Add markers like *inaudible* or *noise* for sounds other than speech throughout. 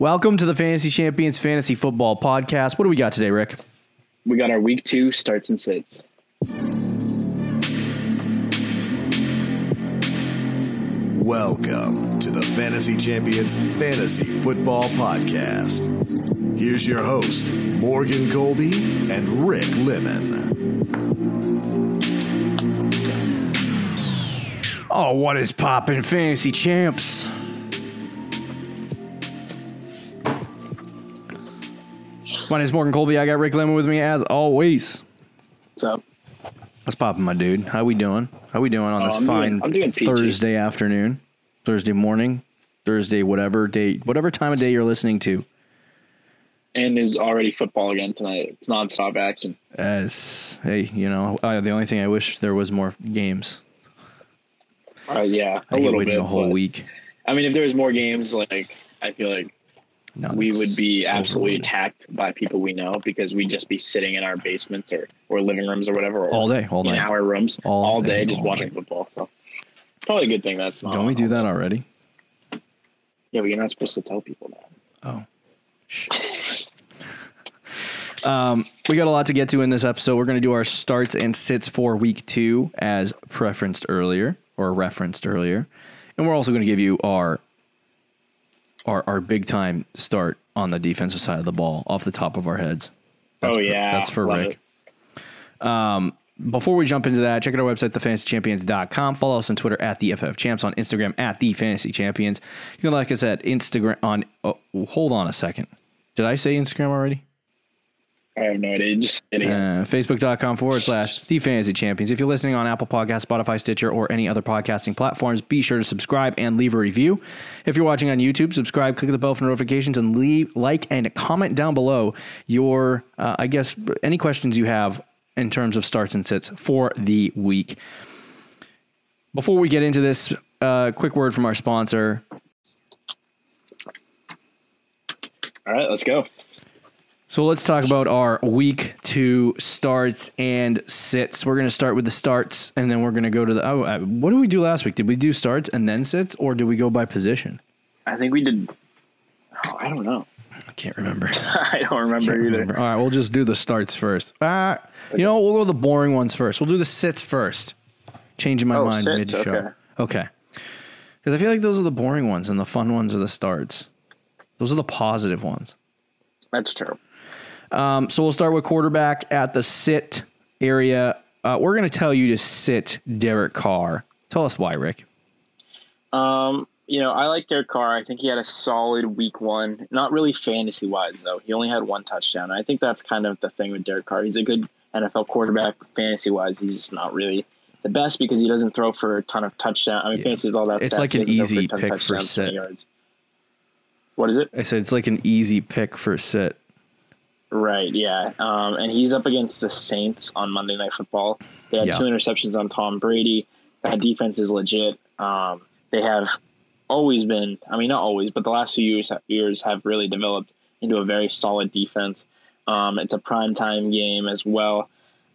Welcome to the Fantasy Champions Fantasy Football Podcast. What do we got today, Rick? We got our week two starts and sits. Welcome to the Fantasy Champions Fantasy Football Podcast. Here's your host, Morgan Colby and Rick Lemon. Oh, what is poppin', Fantasy Champs? My name is Morgan Colby. I got Rick Lemon with me as always. What's up? What's popping, my dude? How we doing? How we doing on Oh, this I'm doing- fine I'm doing Thursday afternoon, Thursday morning, Thursday whatever day, whatever time of day you're listening to? And is already football again tonight. It's nonstop action. As hey, you know, uh, the only thing I wish there was more games. Uh, yeah, I a hate little bit. a whole but- week. I mean, if there was more games, like I feel like No, we would be absolutely attacked by people we know because we'd just be sitting in our basements or, or living rooms or whatever, or all day, all in night. our rooms All all, day, day, just all watching day. football. So probably a good thing that's not. Don't we do that already? Yeah, but you're not supposed to tell people that. Oh, shit. um, we got a lot to get to in this episode. We're going to do our starts and sits for week two, as preferenced earlier or referenced earlier, and we're also going to give you our our our big time start on the defensive side of the ball off the top of our heads. That's oh for- yeah, that's for love Rick. it. Um, before we jump into that, check out our website, thefantasychampions.com. Follow us on Twitter at the FF Champs, on Instagram at the Fantasy Champions. You can like us at Instagram on. Oh, hold on a second. Did I say Instagram already? I have no idea. Just kidding. Uh, Facebook.com forward slash the Fantasy Champions. If you're listening on Apple Podcasts, Spotify, Stitcher, or any other podcasting platforms, be sure to subscribe and leave a review. If you're watching on YouTube, subscribe, click the bell for notifications, and leave like and comment down below your, uh, I guess, any questions you have in terms of starts and sits for the week. Before we get into this, uh, quick word from our sponsor. All right, let's go. So let's talk about our week two starts and sits. We're going to start with the starts, and then we're going to go to the. Oh, uh, what did we do last week? Did we do starts and then sits, or did we go by position? I think we did. Oh, I don't know. I can't remember. *laughs* I don't remember either. remember. All right, we'll just do the starts first. Ah, you know, we'll go the boring ones first. We'll do the sits first. Changing my Oh, mind mid show. okay. Okay. Because I feel like those are the boring ones, and the fun ones are the starts. Those are the positive ones. That's true. Um, so we'll start with quarterback at the sit area. Uh, we're going to tell you to sit Derek Carr. Tell us why, Rick. Um, you know, I like Derek Carr. I think he had a solid week one. Not really fantasy wise though. He only had one touchdown. I think that's kind of the thing with Derek Carr. He's a good NFL quarterback. Fantasy wise, he's just not really the best because he doesn't throw for a ton of touchdowns. I mean, Yeah. fantasy is all that. It's stats. like an easy of pick for touchdowns, 20 sit. yards. What is it? I said it's like an easy pick for sit. Right, yeah. Um, and he's up against the Saints on Monday Night Football. They had Yeah. two interceptions on Tom Brady. That defense is legit. Um, they have always been, I mean, not always, but the last few years, years have really developed into a very solid defense. Um, it's a prime time game as well.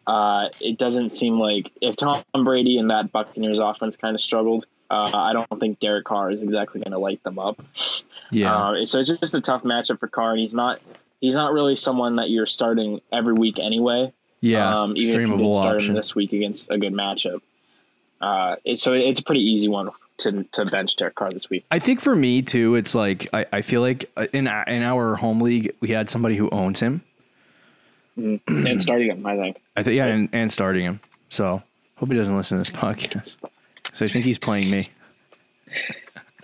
Uh, it doesn't seem like if Tom Brady and that Buccaneers offense kind of struggled, uh, I don't think Derek Carr is exactly going to light them up. Yeah. Uh, so it's just a tough matchup for Carr, and he's not he's not really someone that you're starting every week anyway. yeah. Um, even if you did start option. him this week against a good matchup. Uh, it, so it's a pretty easy one to to bench Derek Carr this week. I think for me too, it's like I, I feel like uh, in our- in our home league we had somebody who owns him. and starting him, I think. I think yeah, and, and starting him. So hope he doesn't listen to this podcast. So I think he's playing me. *laughs*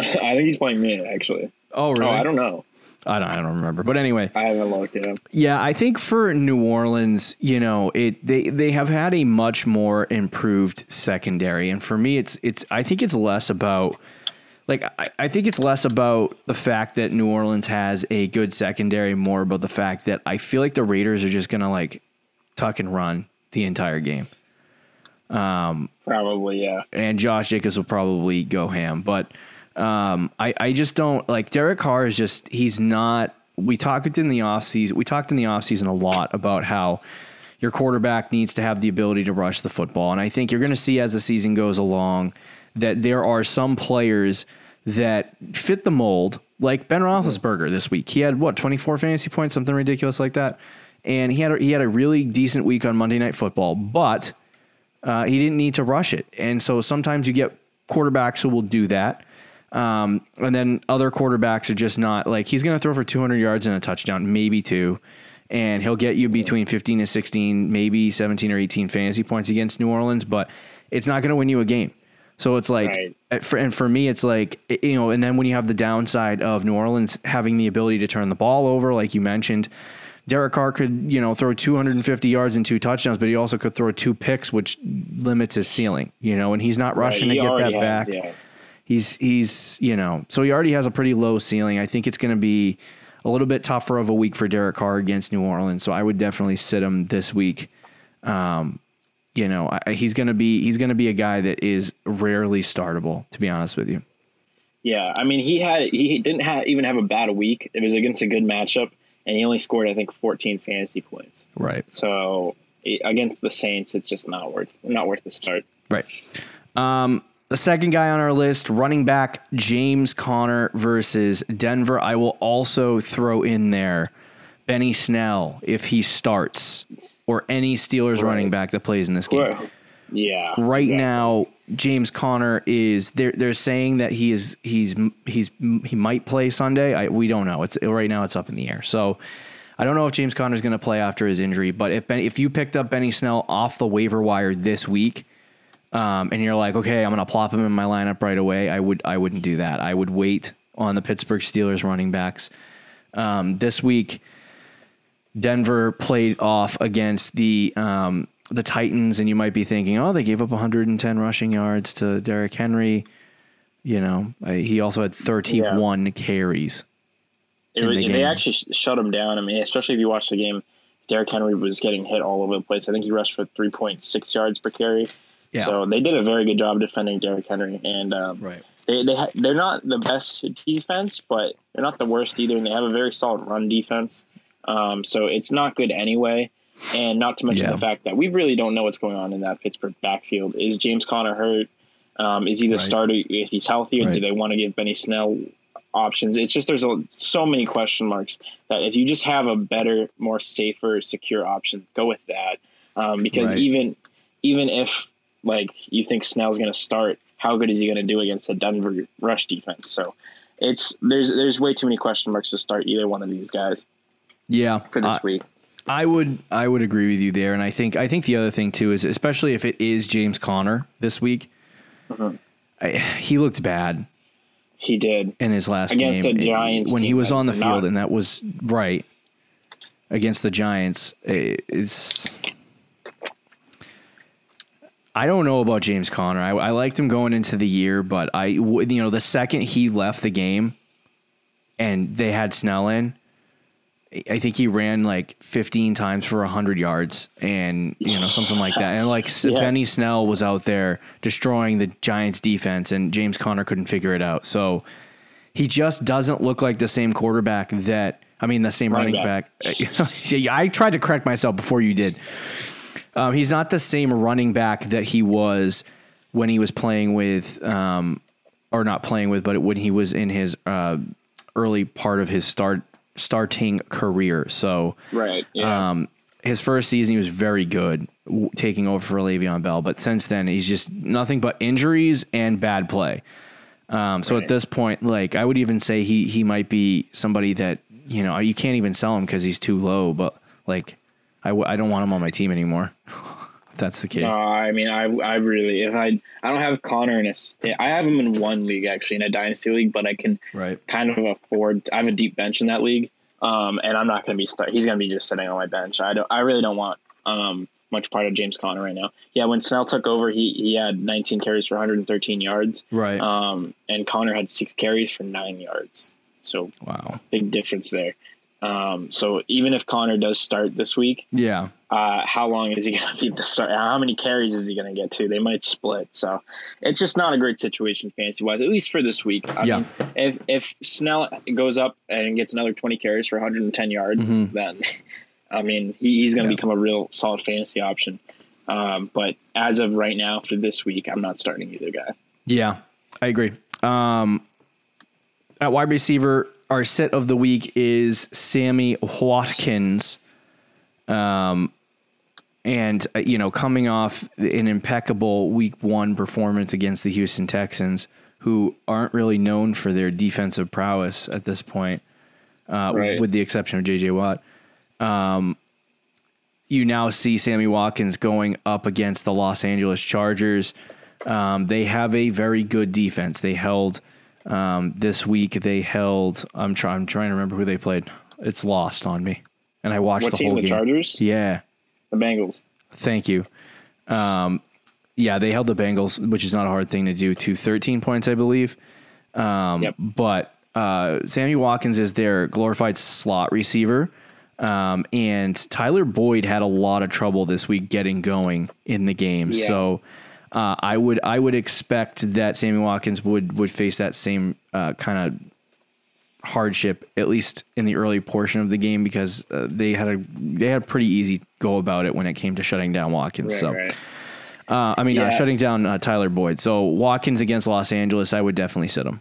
I think he's playing me actually. Oh really? Oh, I don't know. I don't. I don't remember. But anyway, I haven't looked at him. Yeah, I think for New Orleans, you know, it they they have had a much more improved secondary, and for me, it's it's I think it's less about like I, I think it's less about the fact that New Orleans has a good secondary, more about the fact that I feel like the Raiders are just gonna like tuck and run the entire game, um, Probably, yeah. and Josh Jacobs will probably go ham, but. Um, I, I just don't like Derek Carr is just he's not we talked in the offseason we talked in the offseason a lot about how your quarterback needs to have the ability to rush the football. And I think you're gonna see as the season goes along that there are some players that fit the mold, like Ben Roethlisberger this week. He had what twenty four fantasy points, something ridiculous like that, and he had a, he had a really decent week on Monday Night Football, but uh, he didn't need to rush it. And so sometimes you get quarterbacks who will do that. Um, and then other quarterbacks are just not like he's going to throw for 200 yards and a touchdown, maybe two, and he'll get you between 15 and 16, maybe 17 or 18 fantasy points against New Orleans, but it's not going to win you a game. So it's like, Right. uh, for, and for me, it's like, you know, and then when you have the downside of New Orleans having the ability to turn the ball over, like you mentioned, Derek Carr could, you know, throw 250 yards and two touchdowns, but he also could throw two picks, which limits his ceiling, you know, and he's not rushing Right, to get that already back. has, yeah. He's he's you know so he already has a pretty low ceiling. I think it's going to be a little bit tougher of a week for Derek Carr against New Orleans. So I would definitely sit him this week. Um, you know I, he's going to be he's going to be a guy that is rarely startable. To be honest with you. Yeah, I mean, he had he didn't have, even have a bad week. It was against a good matchup, and he only scored I think 14 fantasy points. Right. So against the Saints, it's just not worth not worth the start. Right. Um, the second guy on our list, running back James Conner versus Denver. I will also throw in there Benny Snell if he starts, or any Steelers running back that plays in this game. Yeah. right exactly. now James Conner is they're they're saying that he is he's he's he might play Sunday. I we don't know. It's right now it's up in the air. So I don't know if James Conner is going to play after his injury, but if ben, if you picked up Benny Snell off the waiver wire this week, um, and you're like, okay, I'm going to plop him in my lineup right away, I would I wouldn't do that. I would wait on the Pittsburgh Steelers running backs. Um, this week, Denver played off against the um, the Titans, and you might be thinking, oh, they gave up 110 rushing yards to Derrick Henry. You know, he also had 31 carries. It the they actually shut him down. I mean, especially if you watch the game, Derrick Henry was getting hit all over the place. I think he rushed for 3.6 yards per carry. Yeah. So they did a very good job defending Derrick Henry, and um, Right. they they ha- they're not the best defense, but they're not the worst either, and they have a very solid run defense. Um, so it's not good anyway, and not to mention Yeah. the fact that we really don't know what's going on in that Pittsburgh backfield. Is James Conner hurt? Um, is he the Right. starter if he's healthy, or Right. do they want to give Benny Snell options? It's just there's a, so many question marks that if you just have a better, more safer, secure option, go with that. Um, because even even if like you think Snell's going to start, how good is he going to do against a Denver rush defense? So it's there's there's way too many question marks to start either one of these guys Yeah. for this I- week. I would I would agree with you there, and I think I think the other thing too is especially if it is James Conner this week, Mm-hmm. I, he looked bad He did. in his last Against game the Giants when he was on the field, not- and that was right against the Giants. It- It's I don't know about James Conner. I, I liked him going into the year, but I you know the second he left the game and they had Snell in, I think he ran like 15 times for 100 yards and, you know, something like that. And like *laughs* Yeah. Benny Snell was out there destroying the Giants defense and James Conner couldn't figure it out. So he just doesn't look like the same quarterback that, I mean, the same running, Running back. See, *laughs* I tried to correct myself before you did. Um, he's not the same running back that he was when he was playing with, um, or not playing with, but when he was in his uh, early part of his start starting career. So, Right. Yeah. um, his first season he was very good, w- taking over for Le'Veon Bell. But since then, he's just nothing but injuries and bad play. Um, so at this point, like I would even say he he might be somebody that you know you can't even sell him because he's too low. But like I, w- I don't want him on my team anymore. if *laughs* that's the case. No, I mean, I, I really, if I, I don't have Conner in a, I have him in one league actually in a dynasty league, but I can Right. kind of afford. I have a deep bench in that league, um, and I'm not going to be start. He's going to be just sitting on my bench. I don't. I really don't want um much part of James Conner right now. Yeah, when Snell took over, he he had 19 carries for 113 yards, Right. um, and Conner had six carries for nine yards. So wow. big difference there. Um, so even if Conner does start this week, Yeah. uh, how long is he *laughs* going to be the start? How many carries is he going to get to? They might split. So it's just not a great situation fantasy wise, at least for this week. I Yeah. mean, if if Snell goes up and gets another 20 carries for 110 yards, Mhm. then I mean he, he's going to Yeah. become a real solid fantasy option. Um, but as of right now, for this week, I'm not starting either guy. Yeah, I agree. Um, at wide receiver, our set of the week is Sammy Watkins. Um, and uh, you know, coming off an impeccable Week One performance against the Houston Texans, who aren't really known for their defensive prowess at this point, uh, Right. with the exception of J.J. Watt. Um, you now see Sammy Watkins going up against the Los Angeles Chargers. Um, they have a very good defense. They held um, this week. They held. I'm trying. I'm trying to remember who they played. It's lost on me, and I watched What the team? whole The game. Chargers? Yeah. The Bengals. Thank you. Um, yeah, they held the Bengals, which is not a hard thing to do, to 13 points, I believe. Um, Yep. But uh, Sammy Watkins is their glorified slot receiver. Um, and Tyler Boyd had a lot of trouble this week getting going in the game. Yeah. So uh, I would I would expect that Sammy Watkins would would face that same uh, kind of hardship at least in the early portion of the game because uh, they had a they had a pretty easy go about it when it came to shutting down Watkins. Right, so right. uh, I mean, uh, shutting down uh, Tyler Boyd. So Watkins against Los Angeles, I would definitely sit him.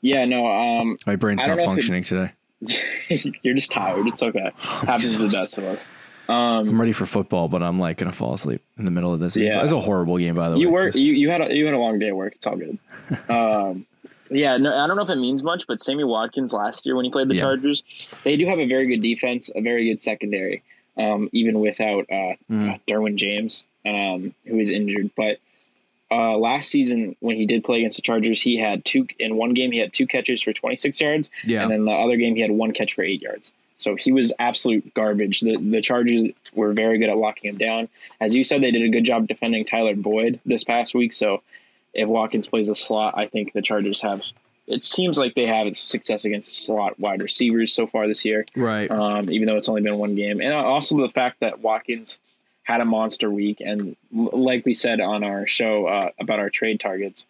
Yeah, no, um, My brain's not if it- functioning today. *laughs* you're just tired. It's okay. *laughs* Happens to the best of us. Um, I'm ready for football, but I'm like gonna fall asleep in the middle of this. Yeah. it's a horrible game, by the you way. work. Just- You, you had a, you had a long day at work. It's all good. *laughs* um, yeah, no, I don't know if it means much, but Sammy Watkins last year when he played the Yeah. Chargers, they do have a very good defense, a very good secondary, um, even without uh, Mm. uh, Derwin James, um, who is injured. But uh, last season when he did play against the Chargers, he had two in one game. He had two catches for 26 yards, yeah, and then the other game he had one catch for eight yards. So he was absolute garbage. The the Chargers were very good at locking him down. As you said, they did a good job defending Tyler Boyd this past week. So if Watkins plays a slot, I think the Chargers have. It seems like they have success against slot wide receivers so far this year, right. um, even though it's only been one game. And also the fact that Watkins had a monster week, and like we said on our show uh, about our trade targets,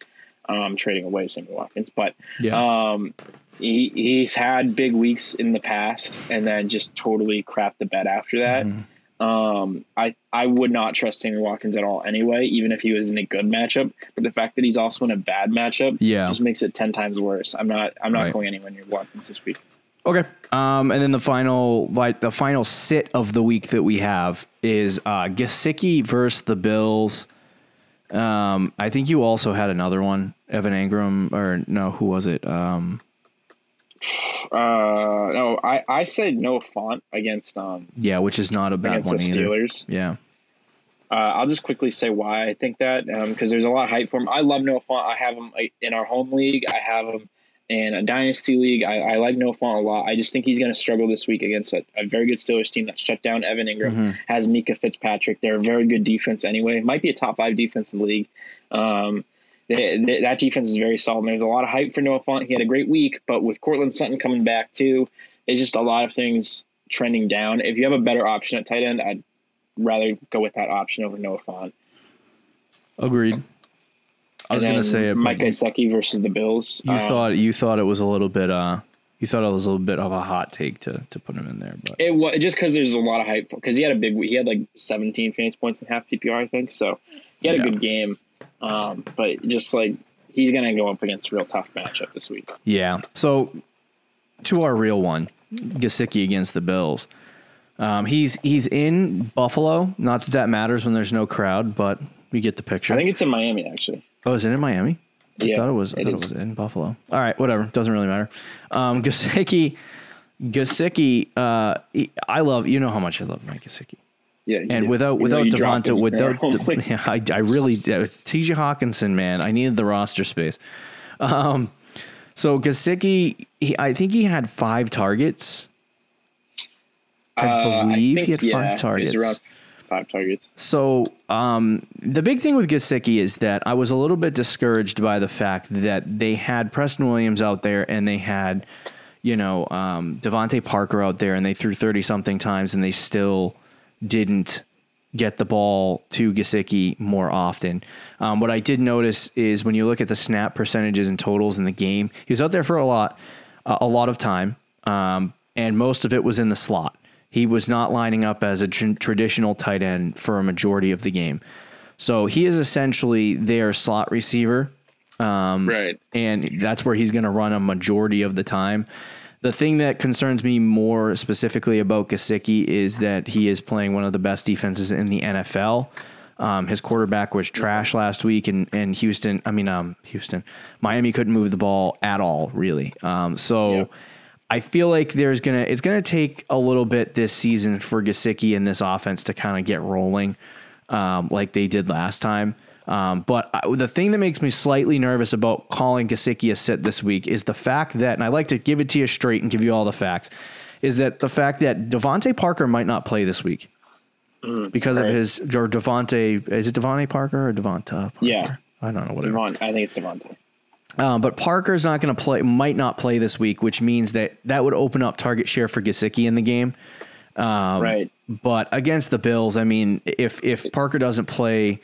um, trading away Sammy Watkins, but yeah, um, he, he's had big weeks in the past and then just totally crapped the bed after that. Mhm. Um, I, I would not trust Sammy Watkins at all anyway, even if he was in a good matchup. But the fact that he's also in a bad matchup yeah. just makes it ten times worse. I'm not I'm not Right. going anywhere near Watkins this week. Okay. Um, and then the final, like the final sit of the week that we have is uh, Gesicki versus the Bills. Um, I think you also had another one, Evan Engram, or no, who was it? Um, Uh, no, I, I said Noah Fant against um yeah, which is not a bad against one the either. Steelers. Yeah. Uh, I'll just quickly say why I think that Um, because there's a lot of hype for him. I love Noah Fant. I have him in our home league. I have him in a dynasty league. I, I like Noah Fant a lot. I just think he's going to struggle this week against a, a very good Steelers team that shut down Evan Engram. Mhm. Has Minkah Fitzpatrick. They're a very good defense anyway. Might be a top five defense in the league. Um, they, they- that defense is very solid. And there's a lot of hype for Noah Fant. He had a great week, but with Courtland Sutton coming back too, it's just a lot of things trending down. If you have a better option at tight end, I'd rather go with that option over Noah Fant. Agreed. I was gonna say it. Mike Gesicki versus the Bills. you Um, thought you thought it was a little bit. Uh, you thought it was a little bit of a hot take to to put him in there, but it was just because there's a lot of hype because he had a big. He had like 17 fantasy points in half PPR, I think. So he had Yeah. a good game, um, but just like he's gonna go up against a real tough matchup this week. Yeah. So to our real one, Gesicki against the Bills. Um, he's he's in Buffalo. Not that that matters when there's no crowd, but we get the picture. I think it's in Miami actually. oh, is it in Miami? I Yeah, thought it was. I it thought is. it was in Buffalo. All right, whatever. Doesn't really matter. Um, Gesicki, Gesicki. Uh, he- I love. You know how much I love Mike Gesicki. Yeah, And did. without without you him Devonta, without *laughs* *laughs* yeah, I, I really T.J. Hockenson, man, I needed the roster space. Um, so Gesicki, he, I think he had five targets. I Uh, believe think, he had yeah, five targets. five targets. So um, the big thing with Gesicki is that I was a little bit discouraged by the fact that they had Preston Williams out there and they had, you know, um, DeVante Parker out there and they threw 30 something times and they still didn't get the ball to Gesicki more often. Um, what I did notice is when you look at the snap percentages and totals in the game, he was out there for a lot, uh, a lot of time, um, and most of it was in the slot. He was not lining up as a tr- traditional tight end for a majority of the game. So he is essentially their slot receiver. Um, Right. and that's where he's going to run a majority of the time. The thing that concerns me more specifically about Gesicki is that he is playing one of the best defenses in the NFL. Um, his quarterback was trash last week, and and Houston. I mean, um, Houston, Miami couldn't move the ball at all, really. Um, so. Yep. I feel like there's gonna it's gonna take a little bit this season for Gesicki and this offense to kind of get rolling, um, like they did last time. Um, but I, the thing that makes me slightly nervous about calling Gesicki a sit this week is the fact that, and I like to give it to you straight and give you all the facts, is that the fact that Devonte Parker might not play this week because of his or Devontae is it Devonte Parker or Devonta? Parker? Yeah. I don't know whatever. Devon, I think it's Devonte. Um, but Parker's not going to play, might not play this week, which means that that would open up target share for Gesicki in the game. Um, right. But against the Bills, I mean, if if Parker doesn't play,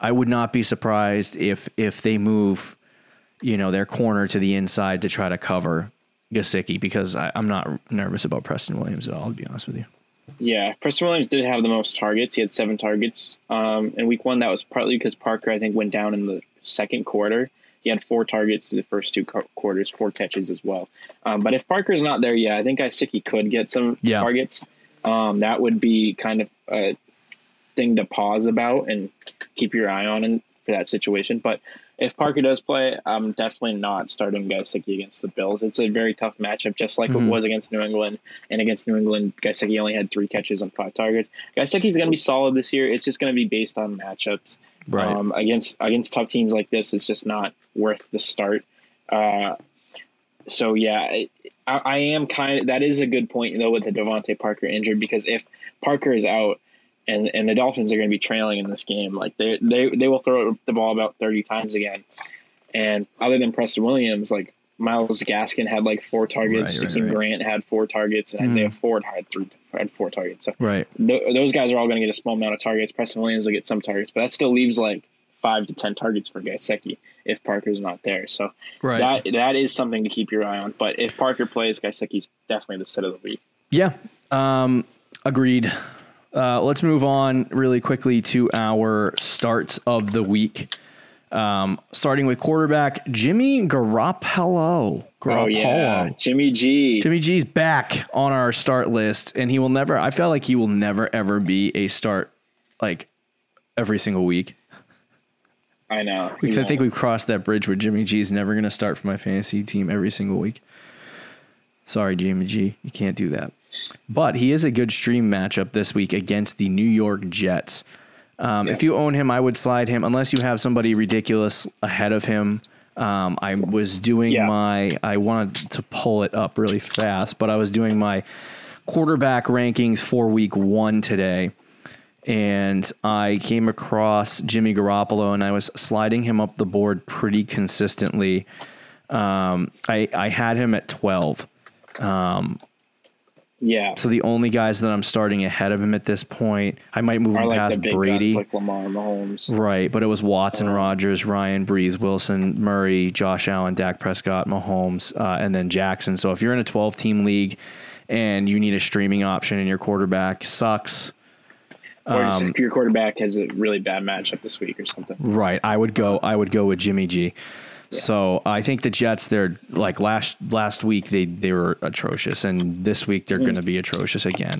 I would not be surprised if if they move, you know, their corner to the inside to try to cover Gesicki because I, I'm not nervous about Preston Williams at all. To be honest with you. Yeah, Preston Williams did have the most targets. He had seven targets um, in week one. That was partly because Parker, I think, went down in the second quarter. He had four targets in the first two quarters, four catches as well. Um, but if Parker's not there, yeah, I think Gesicki could get some Yeah. targets. Um, that would be kind of a thing to pause about and keep your eye on in, for that situation. But if Parker does play, I'm definitely not starting Gesicki against the Bills. It's a very tough matchup, just like Mhm. it was against New England. And against New England, Gesicki only had three catches on five targets. Gesicki's going to be solid this year. It's just going to be based on matchups. Right. Um, against against tough teams like this, it's just not worth the start. Uh, so yeah, I, I am kind of that is a good point though with the DeVante Parker injured because if Parker is out and and the Dolphins are going to be trailing in this game, like they they they will throw the ball about thirty times again, and other than Preston Williams, like Myles Gaskin had like four targets, Right, right, right. Grant had four targets, and Mhm. Isaiah Ford had three had four targets. So right. th- those guys are all going to get a small amount of targets. Preston Williams will get some targets, but that still leaves like five to ten targets for Gesicki if Parker's not there. So Right. that that is something to keep your eye on. But if Parker plays, Gesicki's definitely the set of the week. Yeah. Um, agreed. Uh, let's move on really quickly to our starts of the week. Um, starting with quarterback Jimmy Garoppolo. Garoppolo. Oh yeah, Jimmy G. Jimmy G's back on our start list, and he will never. I feel like he will never ever be a start like every single week. I know. Because I think we've crossed that bridge where Jimmy G is never going to start for my fantasy team every single week. Sorry, Jimmy G, you can't do that. But he is a good stream matchup this week against the New York Jets. Um, If you own him, I would slide him unless you have somebody ridiculous ahead of him. Um, I was doing Yeah. my, I wanted to pull it up really fast, but I was doing my quarterback rankings for week one today and I came across Jimmy Garoppolo, and I was sliding him up the board pretty consistently. Um, I I had him at twelve, yeah. so the only guys that I'm starting ahead of him at this point, I might move him like the past big Brady. guns like Lamar Mahomes. Right, but it was Watson, Rodgers, Ryan, Brees, Wilson, Murray, Josh Allen, Dak Prescott, Mahomes, uh, and then Jackson. So if you're in a 12 team league and you need a streaming option and your quarterback sucks, Or Um, if your quarterback has a really bad matchup this week or something. Right. I would go I would go with Jimmy G. So I think the Jets they're like last last week they they were atrocious and this week they're going to be atrocious again.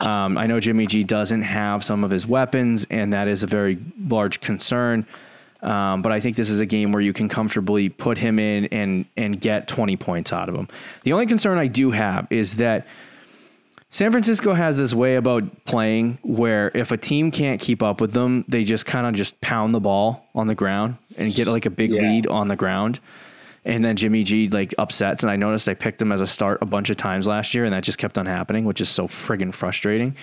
Um, I know Jimmy G doesn't have some of his weapons and that is a very large concern. Um, but I think this is a game where you can comfortably put him in and and get 20 points out of him. The only concern I do have is that San Francisco has this way about playing where if a team can't keep up with them, they just kind of just pound the ball on the ground and get like a big Yeah. lead on the ground. And then Jimmy G like upsets. And I noticed I picked him as a start a bunch of times last year, and that just kept on happening, which is so friggin' frustrating.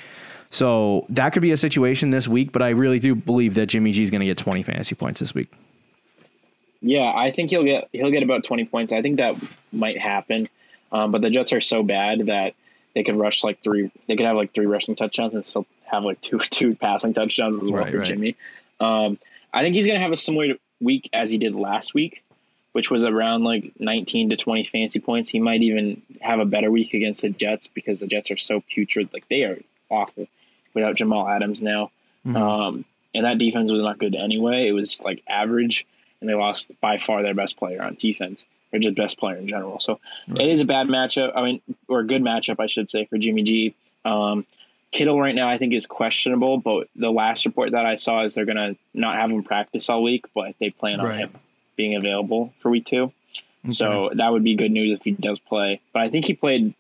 So that could be a situation this week, but I really do believe that Jimmy G is going to get 20 fantasy points this week. Yeah, I think he'll get he'll get about twenty points. I think that might happen, um, but the Jets are so bad that they could rush like three. They could have like three rushing touchdowns and still have like *laughs* two two passing touchdowns as well Right, for right. Jimmy. Um, I think he's going to have a similar week as he did last week, which was around like nineteen to twenty fantasy points. He might even have a better week against the Jets because the Jets are so putrid. Like they are awful without Jamal Adams now. Mhm. Um, and that defense was not good anyway. It was like average. and they lost by far their best player on defense, or just best player in general. So right. it is a bad matchup. I mean, or a good matchup, I should say, for Jimmy G. Um, Kittle right now, I think, is questionable, but the last report that I saw is they're going to not have him practice all week, but they plan on right. him being available for week two. Okay. So that would be good news if he does play. But I think he played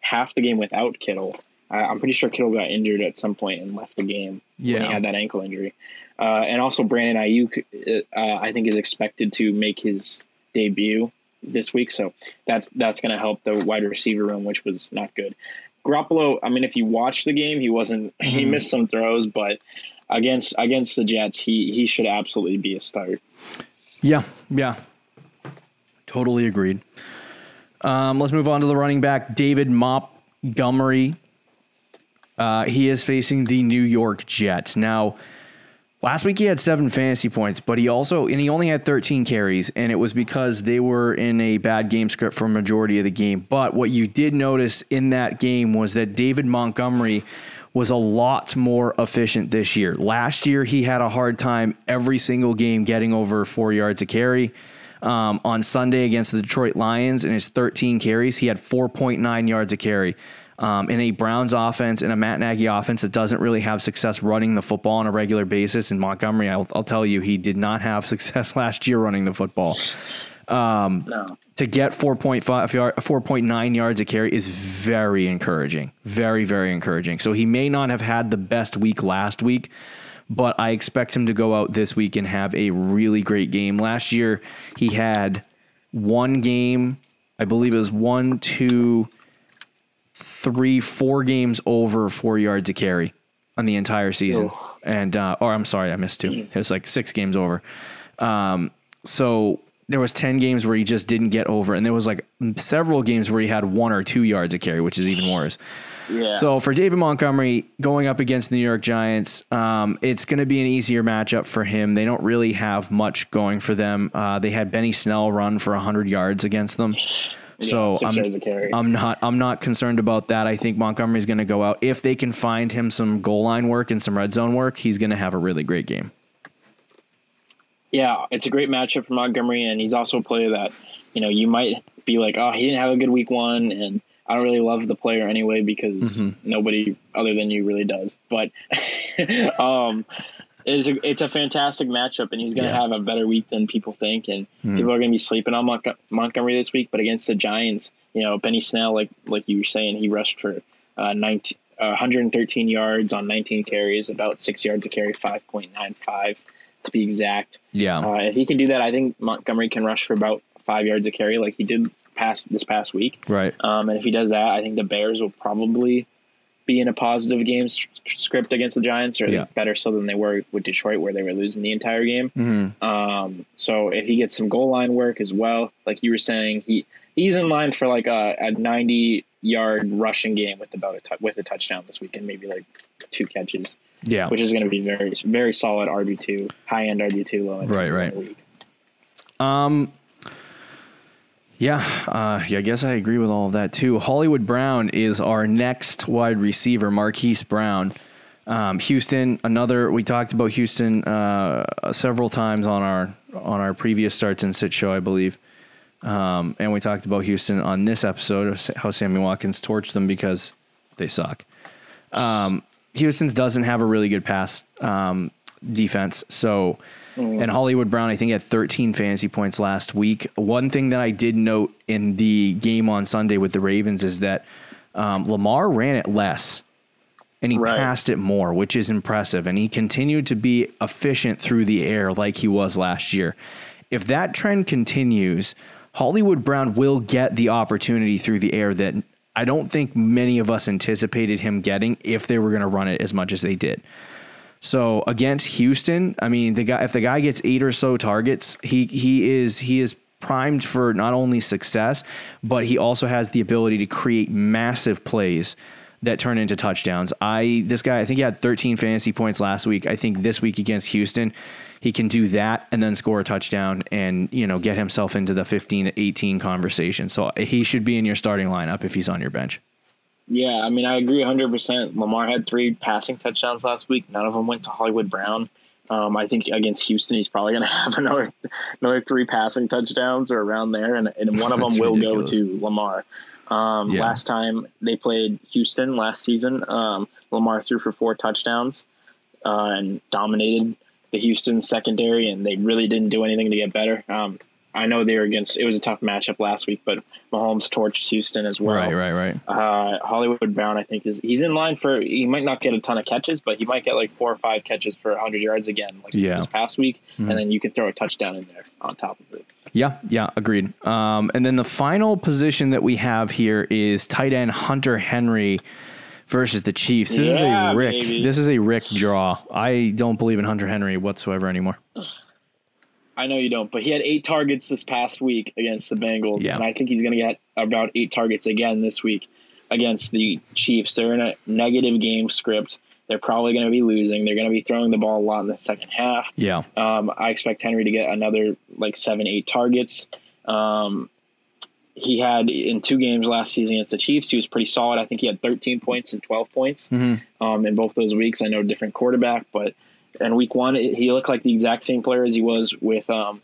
half the game without Kittle. I, am pretty sure Kittle got injured at some point and left the game yeah. when he had that ankle injury. Uh, and also Brandon Aiyuk, uh, I think, is expected to make his debut this week, so that's that's going to help the wide receiver room, which was not good. Garoppolo, I mean, if you watch the game, he wasn't. *laughs* Mm-hmm. He missed some throws, but against against the Jets, he he should absolutely be a start. Yeah, yeah, totally agreed. Um, let's move on to the running back, David Montgomery. Uh, he is facing the New York Jets now. Last week he had seven fantasy points, but he also and he only had 13 carries, and it was because they were in a bad game script for majority of the game. But what you did notice in that game was that David Montgomery was a lot more efficient this year. Last year he had a hard time every single game getting over four yards a carry. Um, on Sunday against the Detroit Lions in his 13 carries, he had 4.9 yards a carry um, in a Browns offense, in a Matt Nagy offense that doesn't really have success running the football on a regular basis. In Montgomery, I'll, I'll tell you, he did not have *laughs* success last year running the football. Um, no. To get 4.5 yard, 4.9 yards a carry is very encouraging. Very, very encouraging. So he may not have had the best week last week, but I expect him to go out this week and have a really great game. Last year, he had one game, I believe it was one, two, three, four games over four yards a carry on the entire season. Oh. And, uh, or I'm sorry, I missed two. It was like six games over. Um, so there was 10 games where he just didn't get over. And there was like several games where he had one or two yards a carry, which is even worse. Yeah. So for David Montgomery going up against the New York Giants, um, it's going to be an easier matchup for him. They don't really have much going for them. Uh, they had Benny Snell run for 100 yards against them so I'm, I'm not I'm not concerned about that. I think Montgomery's going to go out if they can find him some goal line work and some red zone work. He's going to have a really great game. Yeah, it's a great matchup for Montgomery, and he's also a player that you know you might be like, oh, he didn't have a good week one, and I don't really love the player anyway because mm-hmm. nobody other than you really does. But *laughs* um, it's a, it's a fantastic matchup, and he's going to yeah. have a better week than people think. And mm. people are going to be sleeping on Mont- Montgomery this week. But against the Giants, you know, Benny Snell, like like you were saying, he rushed for uh, 19, uh, 113 yards on 19 carries, about six yards a carry, 5.95 to be exact. Yeah. Uh, if he can do that, I think Montgomery can rush for about five yards a carry, like he did past this past week. Right. Um, and if he does that, I think the Bears will probably be in a positive game script against the Giants, or yeah. better so than they were with Detroit, where they were losing the entire game. Mm-hmm. Um, so if he gets some goal line work as well, like you were saying, he he's in line for like a, a 90 yard rushing game with about a t- with a touchdown this weekend, maybe like two catches. Yeah, which is going to be very very solid RB two, high end RB two, low end. Right, right. Um, yeah, uh, yeah, I guess I agree with all of that too. Hollywood Brown is our next wide receiver, Marquise Brown. Um, Houston, another. We talked about Houston uh, several times on our on our previous starts and sit show, I believe. Um, and we talked about Houston on this episode of how Sammy Watkins torched them because they suck. Um, Houston's doesn't have a really good pass um, defense, so Mm. And Hollywood Brown, I think, had 13 fantasy points last week. One thing that I did note in the game on Sunday with the Ravens is that um, Lamar ran it less and he right. passed it more, which is impressive. And he continued to be efficient through the air like he was last year. If that trend continues, Hollywood Brown will get the opportunity through the air that I don't think many of us anticipated him getting if they were going to run it as much as they did. So against Houston, I mean, the guy if the guy gets eight or so targets, he he is he is primed for not only success, but he also has the ability to create massive plays that turn into touchdowns. I this guy, I think he had 13 fantasy points last week. I think this week against Houston, he can do that and then score a touchdown and you know get himself into the 15 to 18 conversation. So he should be in your starting lineup if he's on your bench. Yeah, I mean, I agree 100%. Lamar had three passing touchdowns last week. None of them went to Hollywood Brown. Um, I think against Houston, he's probably going *laughs* to have another another three passing touchdowns or around there, and, and one of them will ridiculous. go to Lamar. Um, yeah. Last time they played Houston last season, um, Lamar threw for four touchdowns uh, and dominated the Houston secondary, and they really didn't do anything to get better. Um, I know they were against. It was a tough matchup last week, but Mahomes torched Houston as well. Right, right, right. Uh, Hollywood Brown, I think, is he's in line for. He might not get a ton of catches, but he might get like four or five catches for 100 yards again, like yeah. this past week, mm-hmm. and then you can throw a touchdown in there on top of it. Yeah, yeah, agreed. Um, and then the final position that we have here is tight end Hunter Henry versus the Chiefs. This yeah, is a Rick. Baby. This is a Rick draw. I don't believe in Hunter Henry whatsoever anymore. I know you don't, but he had eight targets this past week against the Bengals, yeah. and I think he's going to get about eight targets again this week against the Chiefs. They're in a negative game script. They're probably going to be losing. They're going to be throwing the ball a lot in the second half. Yeah. Um, I expect Henry to get another like seven, eight targets. Um, he had in two games last season against the Chiefs. He was pretty solid. I think he had 13 points and 12 points mm-hmm. um, in both those weeks. I know different quarterback, but and week one, he looked like the exact same player as he was with um,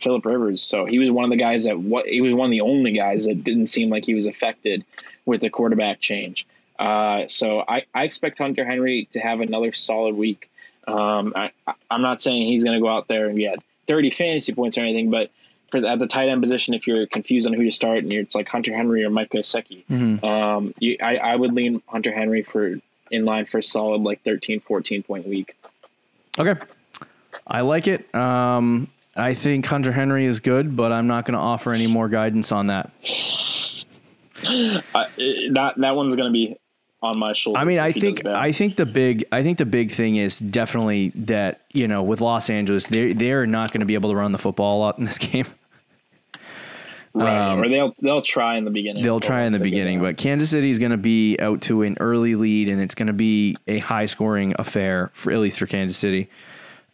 Philip Rivers. So he was one of the guys that what he was one of the only guys that didn't seem like he was affected with the quarterback change. Uh, so I, I expect Hunter Henry to have another solid week. Um, I, am not saying he's going to go out there and get 30 fantasy points or anything, but for the, at the tight end position, if you're confused on who to start and it's like Hunter Henry or Mike Gesicki, mm-hmm. um, you, I, I would lean Hunter Henry for in line for a solid like 13, 14 point week. Okay. I like it. Um, I think Hunter Henry is good, but I'm not going to offer any more guidance on that. That that one's going to be on my shoulder. I mean, I think I think the big I think the big thing is definitely that you know with Los Angeles they they're not going to be able to run the football a lot in this *laughs* game. Right, um, or they'll they'll try in the beginning. They'll try in the beginning, but Kansas City is going to be out to an early lead, and it's going to be a high scoring affair for at least for Kansas City.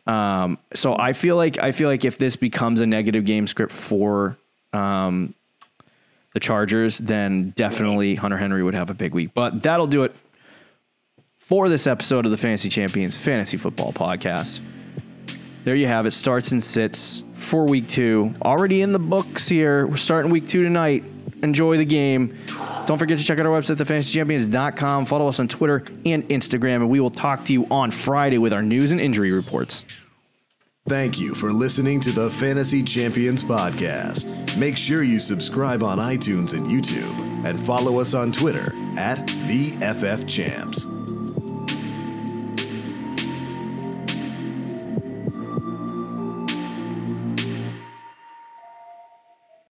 Um, so I feel like I feel like if this becomes a negative game script for um, the Chargers, then definitely Hunter Henry would have a big week. But that'll do it for this episode of the Fantasy Champions Fantasy Football Podcast. There you have it. Starts and sits for week two. Already in the books here. We're starting week two tonight. Enjoy the game. Don't forget to check out our website, thefantasychampions.com. Follow us on Twitter and Instagram, and we will talk to you on Friday with our news and injury reports. Thank you for listening to the Fantasy Champions Podcast. Make sure you subscribe on iTunes and YouTube and follow us on Twitter at the FF Champs.